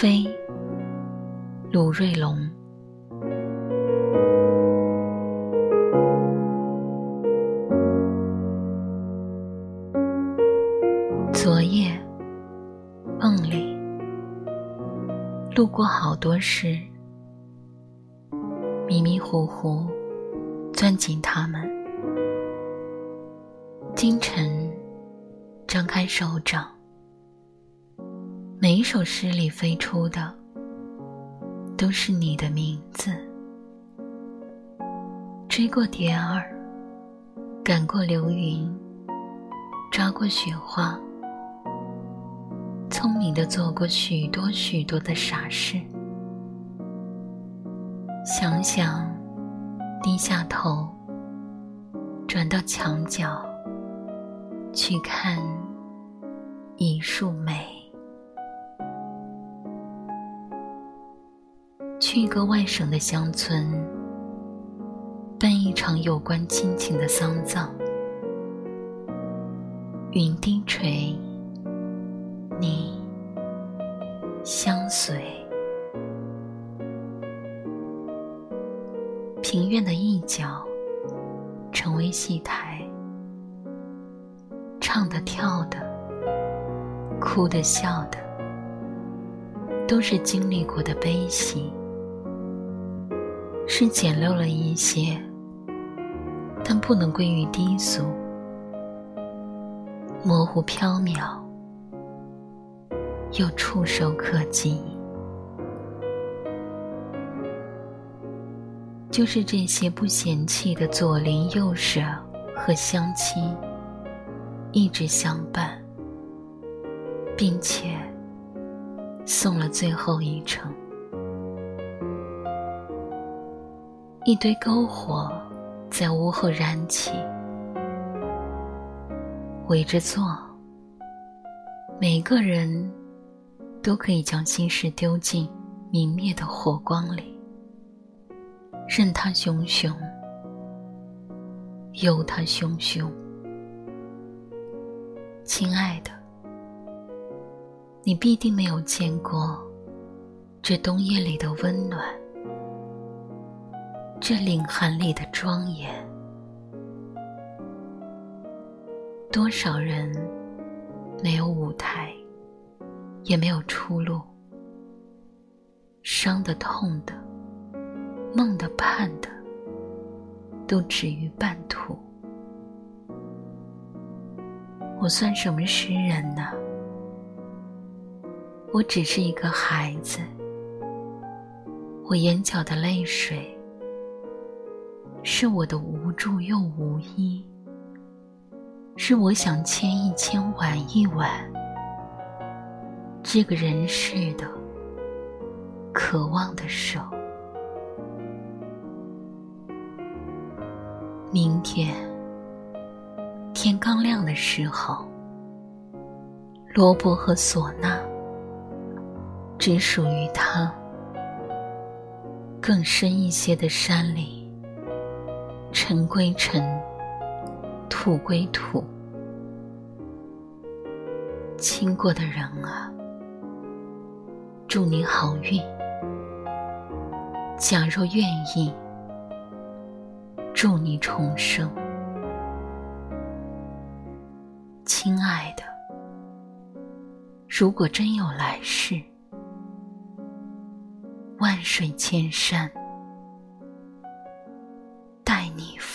飞，鲁瑞龙。昨夜梦里路过好多事，迷迷糊糊钻进他们。清晨张开手掌。每一首诗里飞出的，都是你的名字。追过蝶儿，赶过流云，抓过雪花，聪明的做过许多许多的傻事。想想，低下头，转到墙角，去看一树梅。去一个外省的乡村，办一场有关亲情的丧葬。云低垂，你相随。庭院的一角，成为戏台，唱的、跳的、哭的、笑的，都是经历过的悲喜。是简陋了一些，但不能归于低俗，模糊缥缈，又触手可及。就是这些不嫌弃的左邻右舍和乡亲，一直相伴，并且送了最后一程。一堆篝火在屋后燃起，围着坐。每个人都可以将心事丢进明灭的火光里，任它熊熊，由它熊熊。亲爱的，你必定没有见过这冬夜里的温暖。这凛寒里的庄严，多少人没有舞台，也没有出路，伤的、痛的、梦的、盼的，都止于半途。我算什么诗人呢？我只是一个孩子，我眼角的泪水。是我的无助又无依，是我想牵一牵、挽一挽这个人世的渴望的手。明天天刚亮的时候，罗伯和唢呐只属于他。更深一些的山里。尘归尘，土归土。亲过的人啊，祝你好运。假若愿意，祝你重生。亲爱的，如果真有来世，万水千山。爱你。